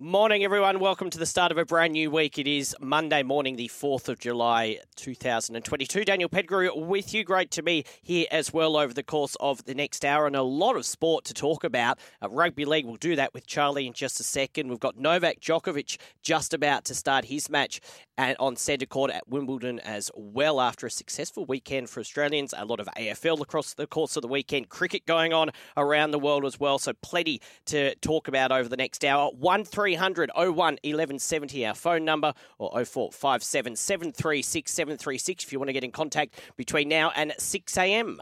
Morning, everyone. Welcome to the start of a brand new week. It is Monday morning, the 4th of July, 2022. Daniel Pettigrew with you. Great to be here as well over the course of the next hour and a lot of sport to talk about. Uh, rugby league, we'll do that with Charlie in just a second. We've got Novak Djokovic just about to start his match and on centre court at Wimbledon as well after a successful weekend for Australians. A lot of AFL across the course of the weekend, cricket going on around the world as well. So plenty to talk about over the next hour. 1300 01 1170, our phone number, or 0457 736 736 if you want to get in contact between now and 6 a.m.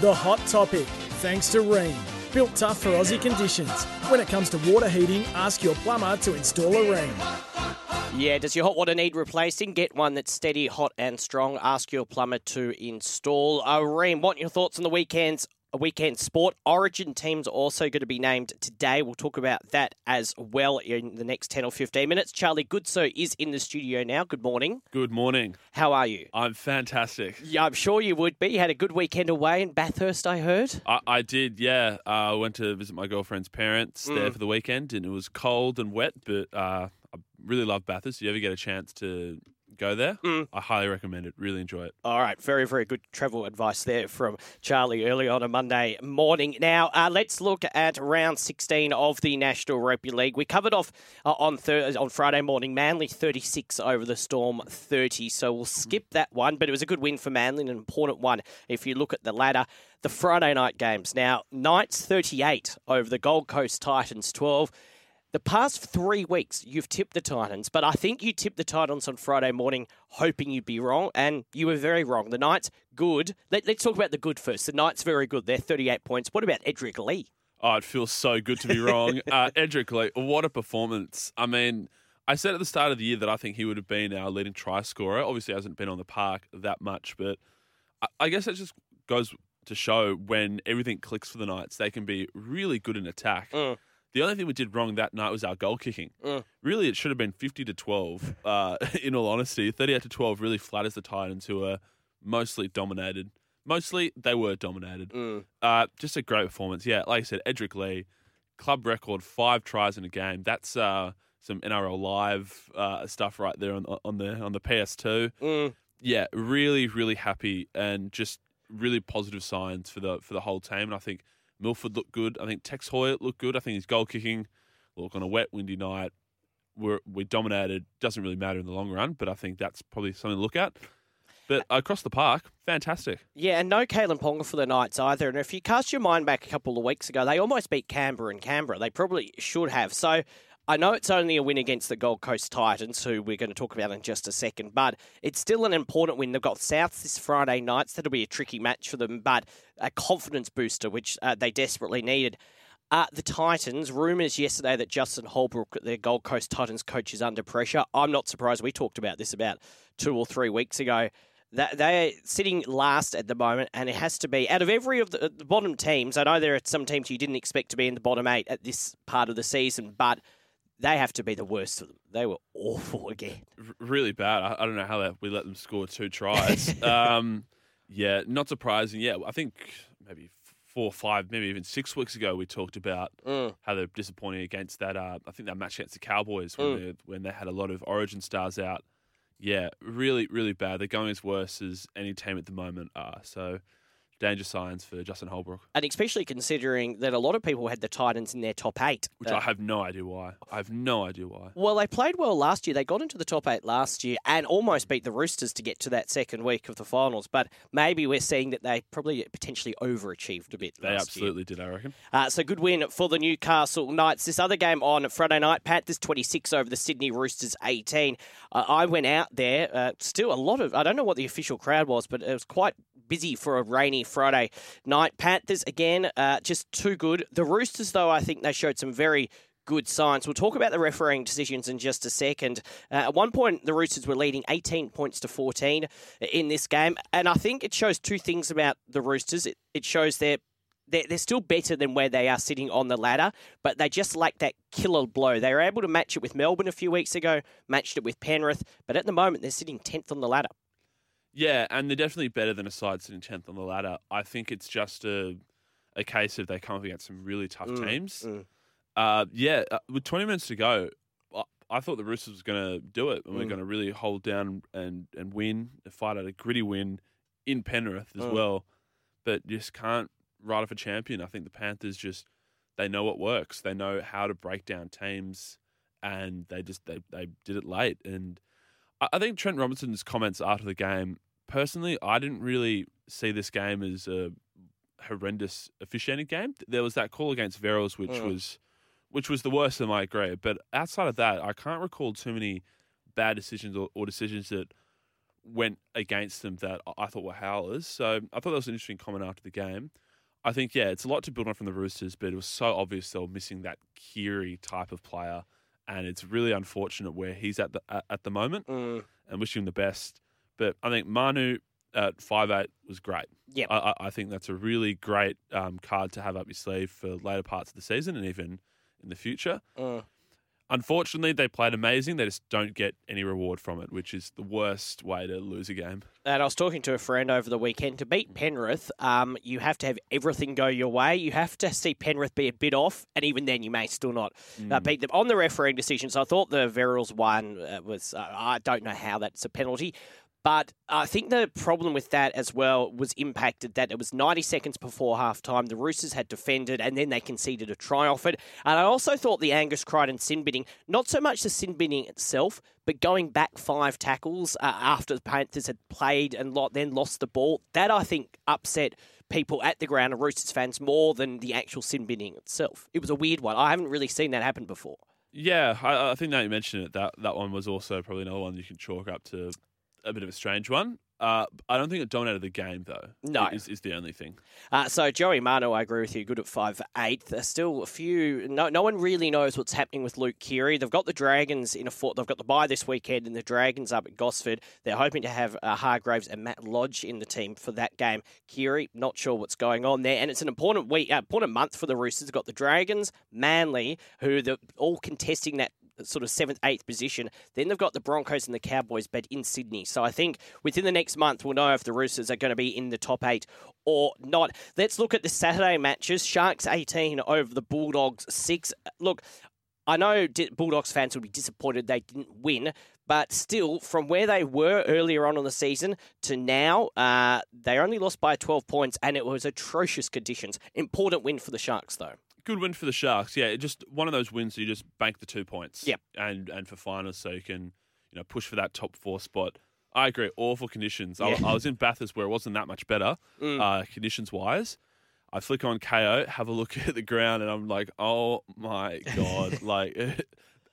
The hot topic, thanks to Rheem. Built tough for Aussie conditions. When it comes to water heating, ask your plumber to install a Rheem. Yeah, does your hot water need replacing? Get one that's steady, hot, and strong. Ask your plumber to install. Uh, Rheem, what are your thoughts on the weekends? A weekend sport. Origin teams are also going to be named today. We'll talk about that as well in the next 10 or 15 minutes. Charlie Goodso is in the studio now. Good morning. Good morning. How are you? I'm fantastic. Yeah, I'm sure you would be. You had a good weekend away in Bathurst, I heard. I, I did, yeah. Uh, I went to visit my girlfriend's parents Mm. there for the weekend, and it was cold and wet, but uh, really love Bathurst. If you ever get a chance to go there, Mm. I highly recommend it. Really enjoy it. All right, very, very good travel advice there from Charlie early on a Monday morning. Now, uh, let's look at round 16 of the National Rugby League. We covered off uh, on thir- on Friday morning, Manly 36 over the Storm 30, so we'll skip that one, but it was a good win for Manly, an important one if you look at the ladder. The Friday night games. Now, Knights 38 over the Gold Coast Titans 12. The past three weeks, you've tipped the Titans, but I think you tipped the Titans on Friday morning, hoping you'd be wrong, and you were very wrong. The Knights, good. Let, us talk about the good first. The Knights, very good. They're 38 points. What about Edrick Lee? Oh, it feels so good to be wrong. uh, Edrick Lee, what a performance. I mean, I said at the start of the year that I think he would have been our leading try scorer. Obviously, hasn't been on the park that much, but I, I guess it just goes to show when everything clicks for the Knights, they can be really good in attack. Mm. The only thing we did wrong that night was our goal kicking. Mm. Really, it should have been 50 to 12, uh, in all honesty. 38 to 12 really flatters the Titans, who are mostly dominated. Mostly, they were dominated. Mm. Uh, just a great performance. Yeah, like I said, Edrick Lee, club record, five tries in a game. That's uh, some NRL live uh, stuff right there on, on the on the PS2. Mm. Yeah, really, really happy and just really positive signs for the for the whole team. And I think Milford looked good. I think Tex Hoy looked good. I think his goal kicking, look on a wet, windy night, we're we dominated. Doesn't really matter in the long run, but I think that's probably something to look at. But across the park, fantastic. Yeah, and no Kalyn Ponga for the Knights either. And if you cast your mind back a couple of weeks ago, they almost beat Canberra and Canberra. They probably should have. So I know it's only a win against the Gold Coast Titans, who we're going to talk about in just a second, but it's still an important win. They've got Souths this Friday nights. That'll be a tricky match for them, but a confidence booster, which uh, they desperately needed. Uh, the Titans, rumours yesterday that Justin Holbrook, their Gold Coast Titans coach, is under pressure. I'm not surprised. We talked about this about two or three weeks ago. That they're sitting last at the moment, and it has to be out of every of the, the bottom teams. I know there are some teams you didn't expect to be in the bottom eight at this part of the season, but they have to be the worst of them. They were awful again. R- really bad. I, I don't know how that we let them score two tries. um, yeah, not surprising. Yeah, I think maybe four, or five, maybe even six weeks ago we talked about Mm. how they're disappointing against that. Uh, I think that match against the Cowboys when Mm. they when they had a lot of Origin stars out. Yeah, really, really bad. They're going as worse as any team at the moment are. So danger signs for Justin Holbrook, And especially considering that a lot of people had the Titans in their top eight. which Uh, I have no idea why. I have no idea why. Well, they played well last year. They got into the top eight last year and almost beat the Roosters to get to that second week of the finals. But maybe we're seeing that they probably potentially overachieved a bit. They last year. absolutely did, I reckon. Uh, so good win for the Newcastle Knights. This other game on Friday night, Pat, this 26 over the Sydney Roosters 18. Uh, I went out there. Uh, still a lot of, I don't know what the official crowd was, but it was quite busy for a rainy Friday night. Panthers, again, uh, just too good. The Roosters, though, I think they showed some very good signs. We'll talk about the refereeing decisions in just a second. Uh, at one point, the Roosters were leading 18 points to 14 in this game, and I think it shows two things about the Roosters. It, it shows their they're, they're still better than where they are sitting on the ladder, but they just lack that killer blow. They were able to match it with Melbourne a few weeks ago, matched it with Penrith, but at the moment they're sitting 10th on the ladder. Yeah, and they're definitely better than a side sitting tenth on the ladder. I think it's just a a case of they come up against some really tough Mm, teams. mm. Uh, yeah, uh, with twenty minutes to go, I, I thought the Roosters was going to do it, and we're Mm. going to really hold down and and win, fight out a gritty win in Penrith as Mm. well. But you just can't write off a champion. I think the Panthers just they know what works. They know how to break down teams, and they just they they did it late. And I, think Trent Robinson's comments after the game. Personally, I didn't really see this game as a horrendous officiating game. There was that call against Verrills, which Mm. was which was the worst of them, I agree. But outside of that, I can't recall too many bad decisions or, or decisions that went against them that I- I thought were howlers. So I thought that was an interesting comment after the game. I think, yeah, it's a lot to build on from the Roosters, but it was so obvious they were missing that Keary type of player. And it's really unfortunate where he's at the at, at the moment Mm, and wish him the best. But I think Manu at five eight was great. Yep. I, I, I think that's a really great um, card to have up your sleeve for later parts of the season and even in the future. mm. Unfortunately, they played amazing. They just don't get any reward from it, which is the worst way to lose a game. And I was talking to a friend over the weekend. To beat Penrith, um, you have to have everything go your way. You have to see Penrith be a bit off, and even then, you may still not uh, beat them. On the refereeing decisions, I thought the Verrills one uh, was, uh, I don't know how that's a penalty. But I think the problem with that as well was impacted that it was 90 seconds before half time. The Roosters had defended and then they conceded a try off it. And I also thought the Angus Crichton sin binning, not so much the sin binning itself, but going back five tackles uh, after the Panthers had played and then lost the ball, that I think upset people at the ground and Roosters fans more than the actual sin binning itself. It was a weird one. I haven't really seen that happen before. Yeah, I, I think now you mentioned it, that that one was also probably another one you can chalk up to a bit of a strange one. Uh, I don't think it dominated the game though. No. is, is the only thing. Uh, so Joey Manu, I agree with you. Good at five eight. There's still a few. No, no one really knows what's happening with Luke Keary. They've got the Dragons in a fort. They've got the bye this weekend, and the Dragons up at Gosford. They're hoping to have uh, Hargreaves and Matt Lodge in the team for that game. Keary, not sure what's going on there, and it's an important week, uh, important month for the Roosters. They've got the Dragons, Manly, who they're all contesting that sort of seventh, eighth position. Then they've got the Broncos and the Cowboys, but in Sydney. So I think within the next month, we'll know if the Roosters are going to be in the top eight or not. Let's look at the Saturday matches. Sharks 18 over the Bulldogs 6. Look, I know Bulldogs fans would be disappointed they didn't win, but still, from where they were earlier on in the season to now, uh, they only lost by 12 points, and it was atrocious conditions. Important win for the Sharks, though. Good win for the Sharks. Yeah, just one of those wins you just bank the two points. Yep. And and for finals, so you can you know push for that top four spot. I agree. Awful conditions. I, Yeah. I was in Bathurst where it wasn't that much better, Mm. uh, conditions wise. I flick on KO, have a look at the ground, and I'm like, oh my god! like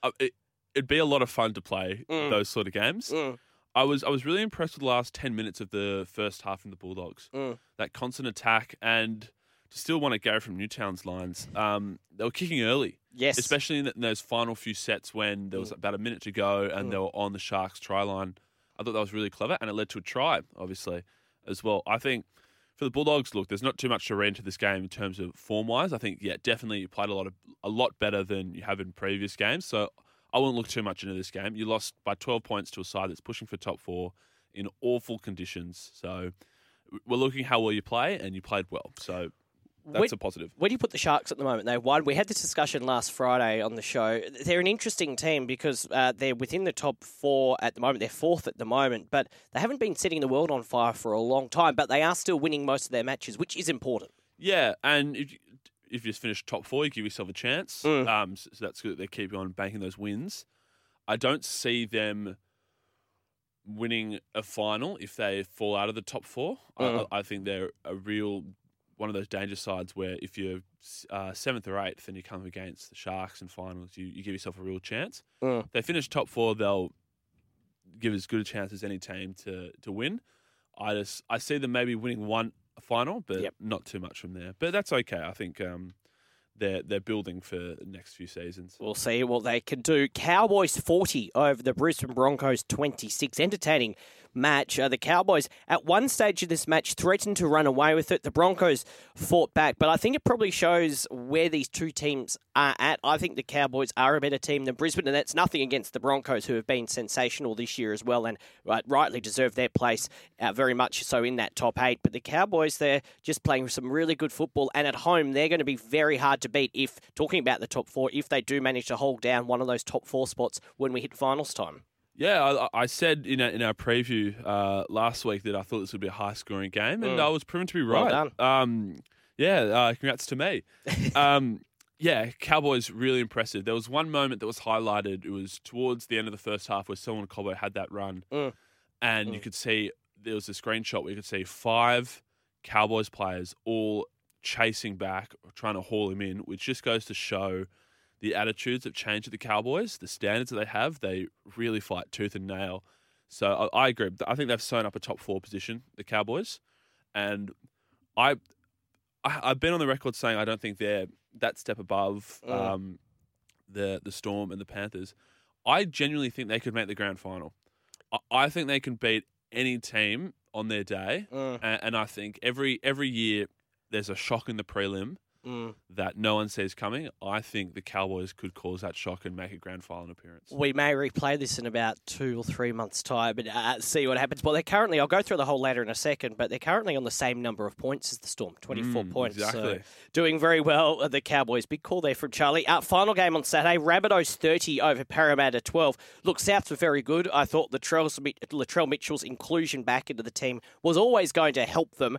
uh, it, it'd be a lot of fun to play Mm. those sort of games. Mm. I was I was really impressed with the last ten minutes of the first half from the Bulldogs. Mm. That constant attack and to still want to go from Newtown's lines. Um, they were kicking early, Yes. especially in, th- in those final few sets when there was about a minute to go and they were on the Sharks try line. I thought that was really clever, and it led to a try, obviously, as well. I think for the Bulldogs, look, there's not too much to read into this game in terms of form wise. I think, yeah, definitely you played a lot of a lot better than you have in previous games. So I wouldn't look too much into this game. You lost by 12 points to a side that's pushing for top four in awful conditions. So we're looking how well you play, and you played well. So that's When- a positive. Where do you put the Sharks at the moment? They won. We had this discussion last Friday on the show. They're an interesting team because uh, they're within the top four at the moment. They're fourth at the moment, but they haven't been setting the world on fire for a long time. But they are still winning most of their matches, which is important. Yeah, and if you, if you just finish top four, you give yourself a chance. Mm. Um, so, that's good. that They keep on banking those wins. I don't see them winning a final if they fall out of the top four. Mm. I, I think they're a real one of those danger sides where if you're uh, seventh or eighth and you come against the Sharks in finals, you, you give yourself a real chance. Mm. If they finish top four, they'll give as good a chance as any team to to win. I just I see them maybe winning one final, but Yep. not too much from there. But that's okay. I think um, they're they're building for the next few seasons. We'll see what they can do. Cowboys 40 over the Brisbane Broncos 26. Entertaining match. Uh, the Cowboys, at one stage of this match, threatened to run away with it. The Broncos fought back, but I think it probably shows where these two teams are at. I think the Cowboys are a better team than Brisbane, and that's nothing against the Broncos, who have been sensational this year as well and uh, rightly deserve their place uh, very much so in that top eight. But the Cowboys, they're just playing some really good football, and at home, they're going to be very hard to beat if, talking about the top four, if they do manage to hold down one of those top four spots when we hit finals time. Yeah, I, I said in our, in our preview uh, last week that I thought this would be a high scoring game, and Mm. I was proven to be Well right. Um, yeah, uh, congrats to me. um, yeah, Cowboys really impressive. There was one moment that was highlighted. It was towards the end of the first half where Solomon Cobbo had that run, Mm. and you Mm. could see there was a screenshot where you could see five Cowboys players all chasing back, trying to haul him in, which just goes to show the attitudes have changed at the Cowboys, the standards that they have. They really fight tooth and nail. So I, I agree. I think they've sewn up a top four position, the Cowboys, and I, I I've been on the record saying I don't think they're that step above Mm. um, the the Storm and the Panthers. I genuinely think they could make the grand final. I, I think they can beat any team on their day, Mm, and, and I think every every year there's a shock in the prelim mm. that no one sees coming. I think the Cowboys could cause that shock and make a grand final appearance. We may replay this in about two or three months' time and uh, see what happens. Well, they're currently, I'll go through the whole ladder in a second, but they're currently on the same number of points as the Storm 24 Mm, points. So exactly. doing very well, uh, the Cowboys. Big call there from Charlie. Uh, final game on Saturday Rabbitohs 30 over Parramatta 12. Look, Souths were very good. I thought Latrell, Latrell Mitchell's inclusion back into the team was always going to help them.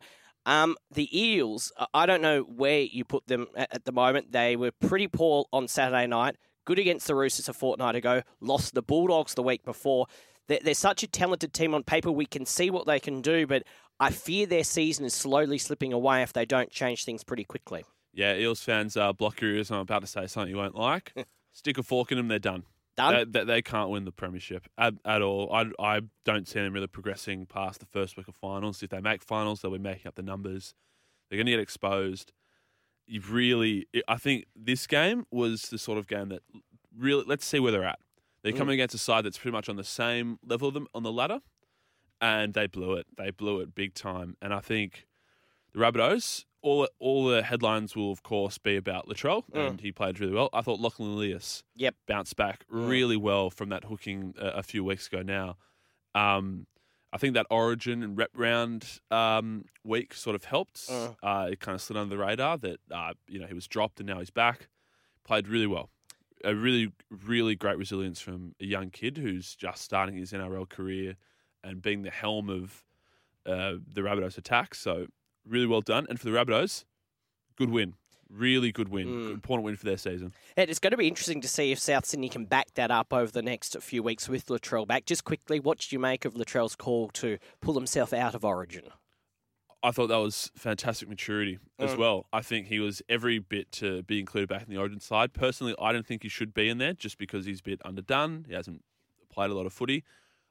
Um, the Eels, I don't know where you put them at, at the moment. They were pretty poor on Saturday night. Good against the Roosters a fortnight ago. Lost the Bulldogs the week before. They're, they're such a talented team on paper. We can see what they can do, but I fear their season is slowly slipping away if they don't change things pretty quickly. Yeah, Eels fans, uh, block your ears. I'm about to say something you won't like. Stick a fork in them, they're done. Done. They, they, they can't win the premiership at, at all. I, I don't see them really progressing past the first week of finals. If they make finals, they'll be making up the numbers. They're going to get exposed. You've really, I think this game was the sort of game that really. Let's see where they're at. They're Mm. coming against a side that's pretty much on the same level of them on the ladder, and they blew it. They blew it big time. And I think the Rabbitohs. All, all the headlines will, of course, be about Latrell, Mm. and he played really well. I thought Lachlan Ilias Yep. bounced back Mm. really well from that hooking uh, a few weeks ago now. Um, I think that Origin and rep round um, week sort of helped. Mm. Uh, it kind of slid under the radar that uh, you know he was dropped and now he's back. Played really well. A really, really great resilience from a young kid who's just starting his NRL career and being the helm of uh, the Rabbitohs attack. So really well done. And for the Rabbitohs, good win. Really good win. Mm. Important win for their season. And it's going to be interesting to see if South Sydney can back that up over the next few weeks with Latrell back. Just quickly, what did you make of Latrell's call to pull himself out of Origin? I thought that was fantastic maturity as Mm. well. I think he was every bit to be included back in the Origin side. Personally, I don't think he should be in there just because he's a bit underdone. He hasn't played a lot of footy.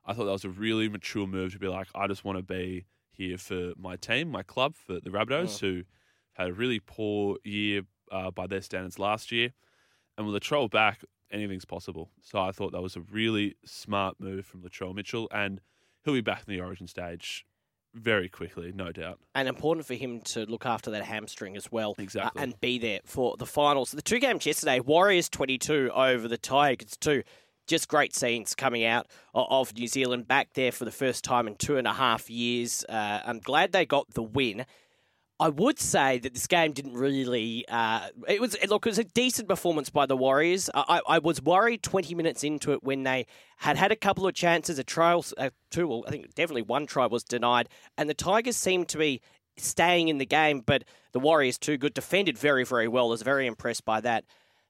I thought that was a really mature move to be like, I just want to be here for my team, my club, for the Rabbitohs, who had a really poor year uh, by their standards last year. And with Latrell back, anything's possible. So I thought that was a really smart move from Latrell Mitchell, and he'll be back in the Origin stage very quickly, no doubt. And important for him to look after that hamstring as well. uh, Exactly. and be there for the finals. The two games yesterday Warriors 22 over the Tigers 2. Just great scenes coming out of New Zealand back there for the first time in two and a half years. Uh, I'm glad they got the win. I would say that this game didn't really. Uh, it was look, it was a decent performance by the Warriors. I, I was worried 20 minutes into it when they had had a couple of chances. A trial, uh, two, well, I think definitely one try was denied, and the Tigers seemed to be staying in the game. But the Warriors too good, defended very very well. I was very impressed by that.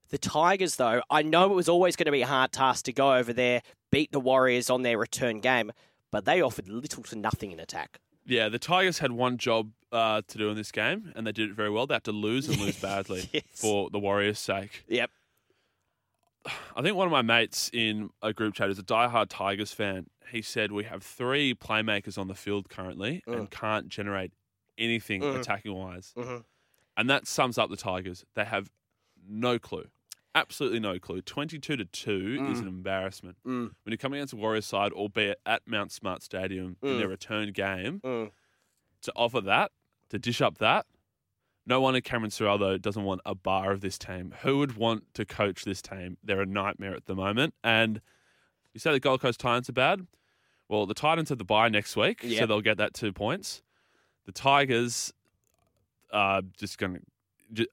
The Tigers, though, I know it was always going to be a hard task to go over there, beat the Warriors on their return game, but they offered little to nothing in attack. Yeah, the Tigers had one job uh, to do in this game, and they did it very well. They had to lose and lose badly Yes. for the Warriors' sake. Yep. I think one of my mates in a group chat is a diehard Tigers fan. He said we have three playmakers on the field currently and can't generate anything attacking wise. Mhm. And that sums up the Tigers. They have no clue. Absolutely no clue. 22 to 2 is an embarrassment. Mm. When you come against the Warriors side, albeit at Mount Smart Stadium in Mm. their return game, Mm. to offer that, to dish up that, no one wonder Cameron Ciraldo doesn't want a bar of this team. Who would want to coach this team? They're a nightmare at the moment. And you say the Gold Coast Titans are bad. Well, the Titans have the bye next week, so they'll get that two points. The Tigers are just going to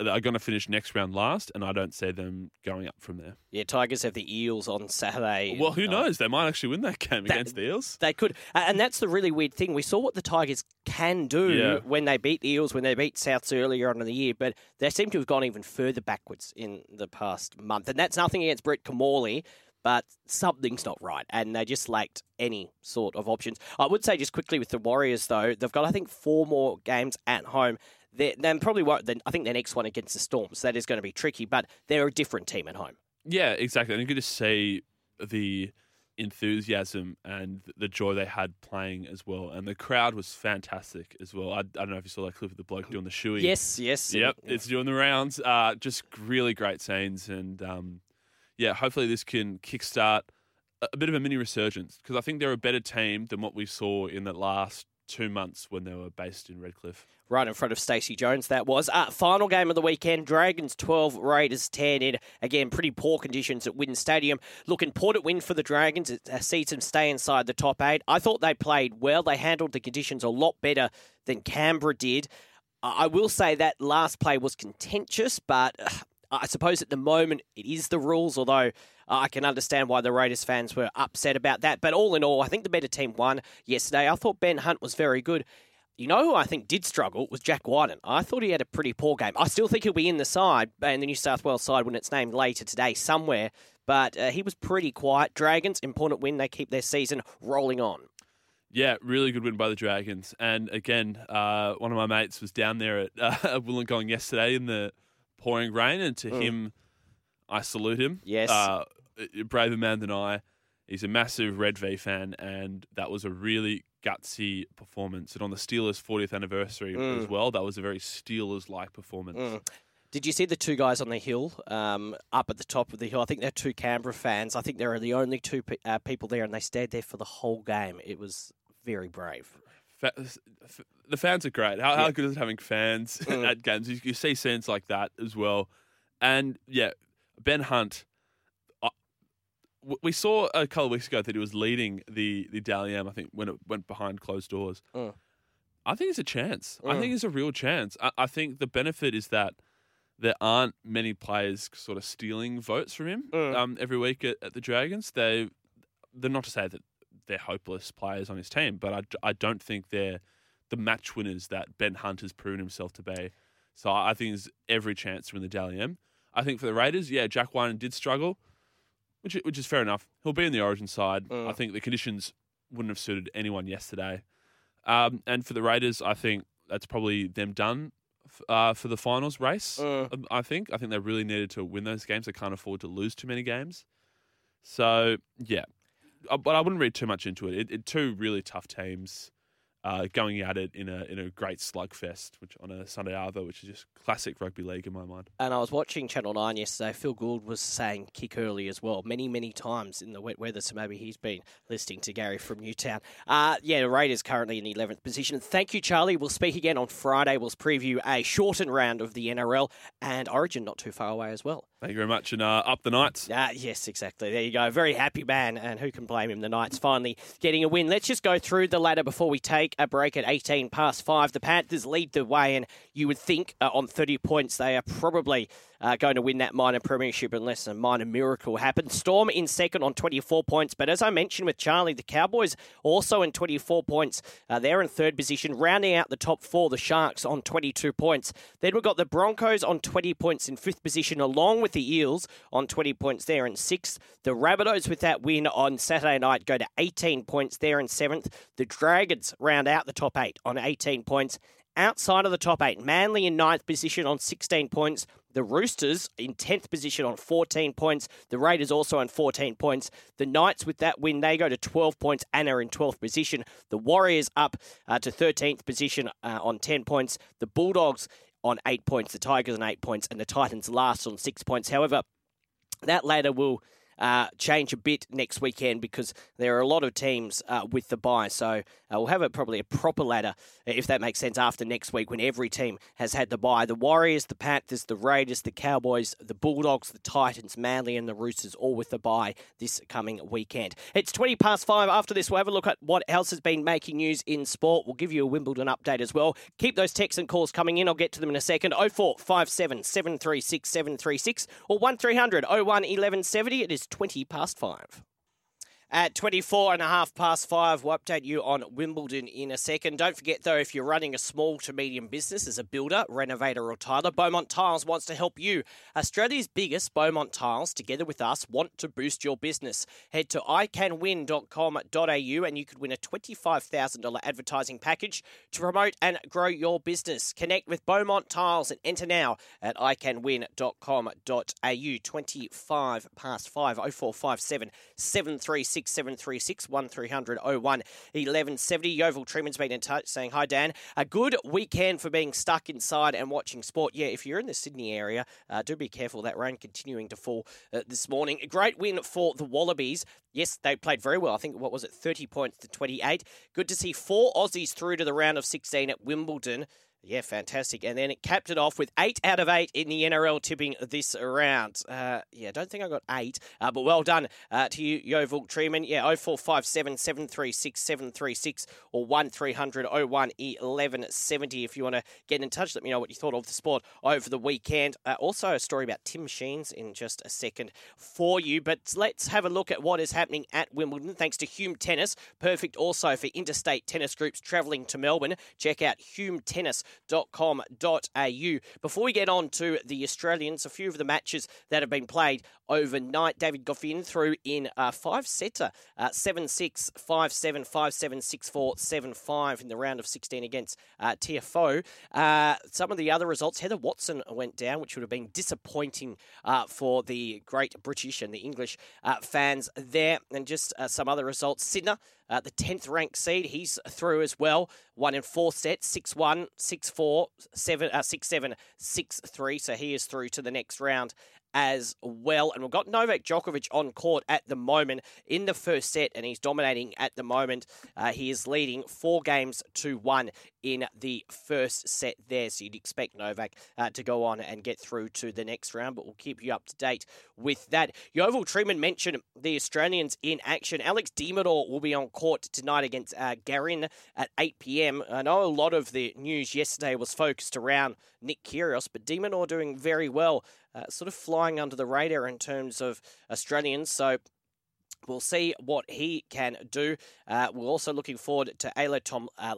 are going to finish next round last, and I don't see them going up from there. Yeah, Tigers have the Eels on Saturday. Well, who knows? They might actually win that game That- against the Eels. They could, and that's the really weird thing. We saw what the Tigers can do Yeah. when they beat the Eels, when they beat Souths earlier on in the year, but they seem to have gone even further backwards in the past month. And that's nothing against Brett Kimmorley, but something's not right, and they just lacked any sort of options. I would say just quickly with the Warriors, though, they've got I think four more games at home. They then probably won't. Then I think their next one against the Storms that is going to be tricky. But they're a different team at home. Yeah, exactly. And you could just see the enthusiasm and the joy they had playing as well. And the crowd was fantastic as well. I, I don't know if you saw that clip of the bloke doing the shoey. Yes, yes. Yep, and- it's doing the rounds. Uh, just really great scenes. And um, yeah, hopefully this can kickstart a, a bit of a mini resurgence because I think they're a better team than what we saw in the last two months when they were based in Redcliffe. right in front of Stacey Jones. That was uh, final game of the weekend. Dragons twelve, Raiders ten. In again, pretty poor conditions at WIN Stadium. Look, important win for the Dragons. It sees them stay inside the top eight. I thought they played well. They handled the conditions a lot better than Canberra did. I will say that last play was contentious, but I suppose at the moment it is the rules. Although uh, I can understand why the Raiders fans were upset about that. But all in all, I think the better team won yesterday. I thought Ben Hunt was very good. You know who I think did struggle was Jack Wighton. I thought he had a pretty poor game. I still think he'll be in the side, and the New South Wales side when it's named later today somewhere. But uh, he was pretty quiet. Dragons, important win. They keep their season rolling on. Yeah, really good win by the Dragons. And again, uh, one of my mates was down there at uh, Wollongong yesterday in the pouring rain, and to him, I salute him. Yes. uh, braver man than I. He's a massive Red V fan, and that was a really gutsy performance. And on the Steelers' 40th anniversary as well, that was a very Steelers-like performance. Did you see the two guys on the hill, um, up at the top of the hill? I think they're two Canberra fans. I think they are the only two pe- uh, people there, and they stayed there for the whole game. It was very brave. The fans are great. How, how good is it having fans at games? You, you see scenes like that as well. And yeah, Ben Hunt. We saw a couple of weeks ago that he was leading the the Dally M. I think when it went behind closed doors. Mm. I think it's a chance. I Mm. think it's a real chance. I, I think the benefit is that there aren't many players sort of stealing votes from him Mm. um, every week at, at the Dragons. They they're not to say that they're hopeless players on his team, but I, I don't think they're the match winners that Ben Hunt has proven himself to be. So I think there's every chance to win the Dally M. I think for the Raiders, yeah, Jack Wighton did struggle, which which is fair enough. He'll be in the Origin side. Mm. I think the conditions wouldn't have suited anyone yesterday. Um, and for the Raiders, I think that's probably them done f- uh, for the finals race. Mm. um, I think. I think they really needed to win those games. They can't afford to lose too many games. So yeah, Uh, but I wouldn't read too much into it. It, it two really tough teams uh, going at it in a in a great slugfest, which on a Sunday Arvo, which is just classic rugby league in my mind. And I was watching Channel 9 yesterday. Phil Gould was saying kick early as well, many, many times in the wet weather. So maybe he's been listening to Gary from Newtown. Uh, yeah, the Raiders currently in the 11th position. Thank you, Charlie. We'll speak again on Friday. We'll preview a shortened round of the NRL and Origin not too far away as well. Thank you very much, and uh, up the Knights. Ah, yes, exactly. There you go. Very happy man, and who can blame him? The Knights finally getting a win. Let's just go through the ladder before we take take a break at 18 past five. The Panthers lead the way, and you would think uh, on 30 points they are probably uh, going to win that minor premiership unless a minor miracle happens. Storm in second on 24 points, but as I mentioned with Charlie, the Cowboys also in 24 points. Uh, they're in third position, rounding out the top four, the Sharks on 22 points. Then we've got the Broncos on 20 points in fifth position, along with the Eels on 20 points there in sixth. The Rabbitohs with that win on Saturday night go to 18 points there in seventh. The Dragons round out the top eight on 18 points. Outside of the top eight, Manly in ninth position on 16 points. The Roosters in 10th position on 14 points. The Raiders also on 14 points. The Knights, with that win, they go to 12 points and are in 12th position. The Warriors up uh, to 13th position uh, on 10 points. The Bulldogs on 8 points. The Tigers on 8 points. And the Titans last on 6 points. However, that ladder will uh, change a bit next weekend because there are a lot of teams uh, with the bye. So uh, we'll have a, probably a proper ladder, if that makes sense, after next week when every team has had the bye. The Warriors, the Panthers, the Raiders, the Cowboys, the Bulldogs, the Titans, Manly, and the Roosters all with the bye this coming weekend. It's 20 past five. After this, we'll have a look at what else has been making news in sport. We'll give you a Wimbledon update as well. Keep those texts and calls coming in. I'll get to them in a second. 0457 736 736 or 1300 01 1170. It is 20 past five. At 24 and a half past five, we'll update you on Wimbledon in a second. Don't forget, though, if you're running a small to medium business as a builder, renovator, or tiler, Beaumont Tiles wants to help you. Australia's biggest Beaumont Tiles, together with us, want to boost your business. Head to icanwin.com.au and you could win a $25,000 advertising package to promote and grow your business. Connect with Beaumont Tiles and enter now at icanwin.com.au. 25 past 5, 0457 736 6736 1300 01 1170. Yeovil Treeman's been in touch saying, Hi, Dan. A good weekend for being stuck inside and watching sport. Yeah, if you're in the Sydney area, uh, do be careful. That rain continuing to fall uh, this morning. A great win for the Wallabies. Yes, they played very well. I think, what was it, 30 points to 28. Good to see four Aussies through to the round of 16 at Wimbledon. Yeah, fantastic. And then it capped it off with eight out of eight in the NRL tipping this round. Uh, yeah, don't think I got eight, uh, but well done uh, to you, Yeovil Treeman. Yeah, 0457 736 736 or 1300 01 1170 if you want to get in touch. Let me know what you thought of the sport over the weekend. Uh, also, a story about Tim Sheens in just a second for you. But let's have a look at what is happening at Wimbledon thanks to Hume Tennis. Perfect also for interstate tennis groups travelling to Melbourne. Check out Hume Tennis au. Before we get on to the Australians, a few of the matches that have been played overnight. David Goffin through in a five setter, uh, 7 6, 5 7, 5 7, 6 4, 7 5 in the round of 16 against uh, Tiafoe. Uh, some of the other results Heather Watson went down, which would have been disappointing uh, for the great British and the English uh, fans there. And just uh, some other results. Sinner uh, the 10th ranked seed, he's through as well. One in four sets 6 1, 6 4, 7, uh, 6 7, 6 3. So he is through to the next round as well. And we've got Novak Djokovic on court at the moment in the first set, and he's dominating at the moment. Uh, he is leading four games to one in the first set there. So you'd expect Novak uh, to go on and get through to the next round, but we'll keep you up to date with that. Yeovil Treeman mentioned the Australians in action. Alex Minaur will be on court tonight against uh, Garin at 8 p.m. I know a lot of the news yesterday was focused around Nick Kyrgios, but Minaur doing very well uh, sort of flying under the radar in terms of Australians. So We'll see what he can do. Uh, we're also looking forward to Ajla Tom uh,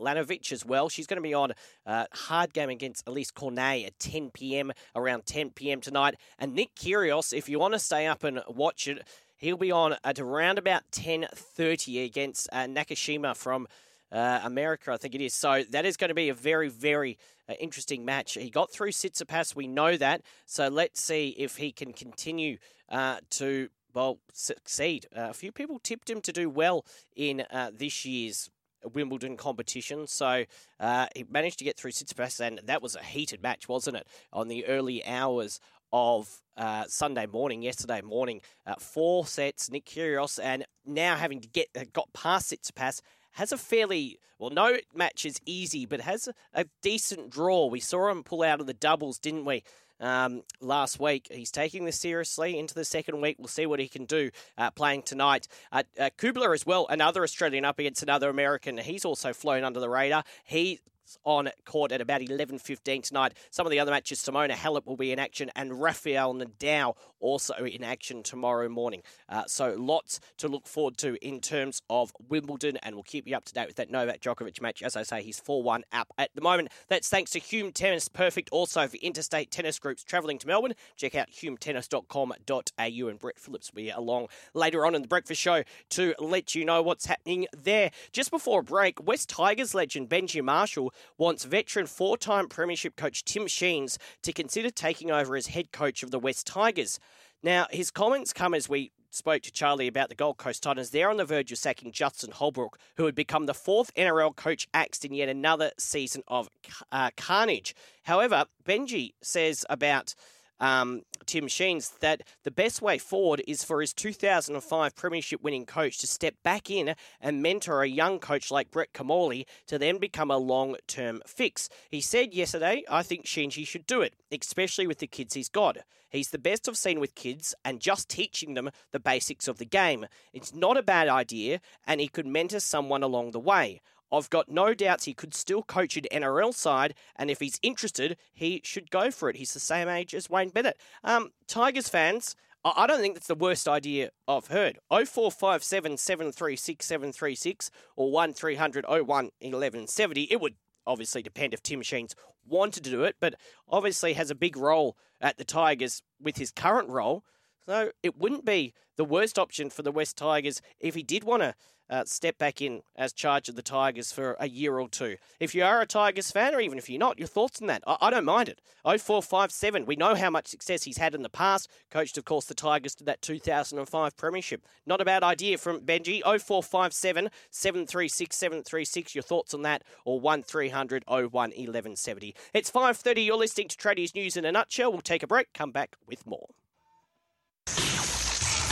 as well. She's going to be on uh, hard game against Alizé Cornet at 10 p.m. around 10 p.m. tonight. And Nick Kyrgios, if you want to stay up and watch it, he'll be on at around about 10:30 against uh, Nakashima from uh, America, I think it is. So that is going to be a very, very uh, interesting match. He got through Tsitsipas, we know that. So let's see if he can continue uh, to, well, succeed. Uh, a few people tipped him to do well in uh, this year's Wimbledon competition. So uh, he managed to get through Tsitsipas, and that was a heated match, wasn't it? On the early hours of uh, Sunday morning, yesterday morning, uh, four sets, Nick Kyrgios, and now having to get uh, got past Tsitsipas, has a fairly well, no match is easy, but has a, a, decent draw. We saw him pull out of the doubles, didn't we? um, last week. He's taking this seriously into the second week. We'll see what he can do uh, playing tonight. Uh, uh, Kubler as well, another Australian up against another American. He's also flown under the radar. He on court at about 11.15 tonight. Some of the other matches, Simona Halep will be in action and Rafael Nadal also in action tomorrow morning. Uh, so lots to look forward to in terms of Wimbledon and we'll keep you up to date with that Novak Djokovic match. As I say, he's 4-1 up at the moment. That's thanks to Hume Tennis Perfect. Also for interstate tennis groups travelling to Melbourne, check out humetennis.com.au and Brett Phillips will be along later on in the breakfast show to let you know what's happening there. Just before a break, West Tigers legend Benji Marshall wants veteran four time Premiership coach Tim Sheens to consider taking over as head coach of the West Tigers. Now, his comments come as we spoke to Charlie about the Gold Coast Titans. They're on the verge of sacking Justin Holbrook, who had become the fourth NRL coach axed in yet another season of uh, carnage. However, Benji says about um, Tim Sheens that the best way forward is for his 2005 Premiership winning coach to step back in and mentor a young coach like Brett Kimmorley to then become a long term fix. He said yesterday, I think Sheensy should do it, especially with the kids he's got. He's the best I've seen with kids and just teaching them the basics of the game. It's not a bad idea, and he could mentor someone along the way. I've got no doubts he could still coach an NRL side, and if he's interested, he should go for it. He's the same age as Wayne Bennett. Um, Tigers fans, I don't think that's the worst idea I've heard. 0457 736 736 or 1300 01 1170. It would obviously depend if Tim Sheens wanted to do it, but obviously has a big role at the Tigers with his current role. So it wouldn't be the worst option for the West Tigers if he did want to uh, step back in as charge of the Tigers for a year or two. If you are a Tigers fan, or even if you're not, your thoughts on that? I, I don't mind it. 0457, we know how much success he's had in the past. Coached, of course, the Tigers to that 2005 Premiership. Not a bad idea from Benji. 0457 736 736. Your thoughts on that, or 1300 01 1170. It's 5.30. You're listening to Tradies News in a nutshell. We'll take a break, come back with more.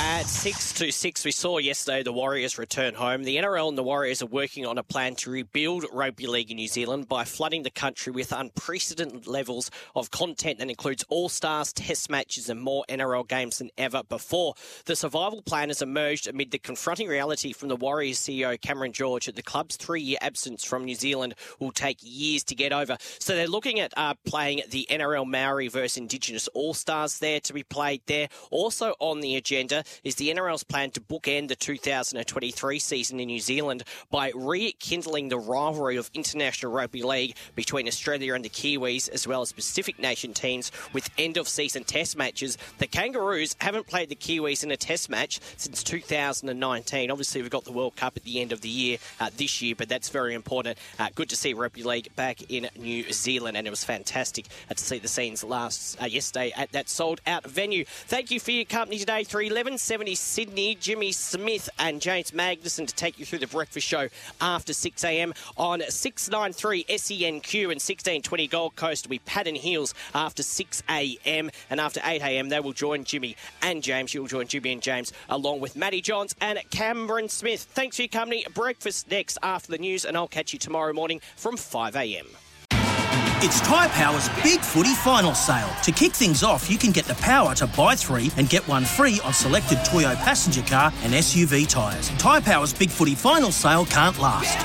At 6 to 6, we saw yesterday the Warriors return home. The NRL and the Warriors are working on a plan to rebuild rugby league in New Zealand by flooding the country with unprecedented levels of content that includes all stars, test matches, and more NRL games than ever before. The survival plan has emerged amid the confronting reality from the Warriors CEO Cameron George that the club's three year absence from New Zealand will take years to get over. So they're looking at uh, playing the NRL Maori versus Indigenous All Stars there to be played there. Also on the agenda, is the NRL's plan to bookend the 2023 season in New Zealand by rekindling the rivalry of international rugby league between Australia and the Kiwis, as well as Pacific nation teams, with end of season test matches. The Kangaroos haven't played the Kiwis in a test match since 2019. Obviously, we've got the World Cup at the end of the year uh, this year, but that's very important. Uh, good to see rugby league back in New Zealand, and it was fantastic uh, to see the scenes last uh, yesterday at that sold out venue. Thank you for your company today. 311 1170 Sydney, Jimmy Smith and James Magnussen to take you through the breakfast show after 6am on 693 SENQ and 1620 Gold Coast be Pat and Heels after 6am. And after 8am, they will join Jimmy and James. You'll join Jimmy and James along with Maddie Johns and Cameron Smith. Thanks for your company. Breakfast next after the news, and I'll catch you tomorrow morning from 5am. It's Tyre Power's Big Footy Final Sale. To kick things off, you can get the power to buy three and get one free on selected Toyo passenger car and SUV tyres. Tyre Power's Big Footy Final Sale can't last.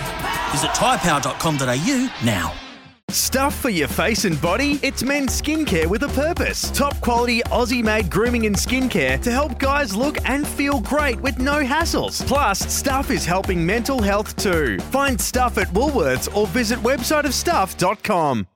Visit tyrepower.com.au now. Stuff for your face and body? It's men's skincare with a purpose. Top quality Aussie made grooming and skincare to help guys look and feel great with no hassles. Plus, Stuff is helping mental health too. Find Stuff at Woolworths or visit websiteofstuff.com.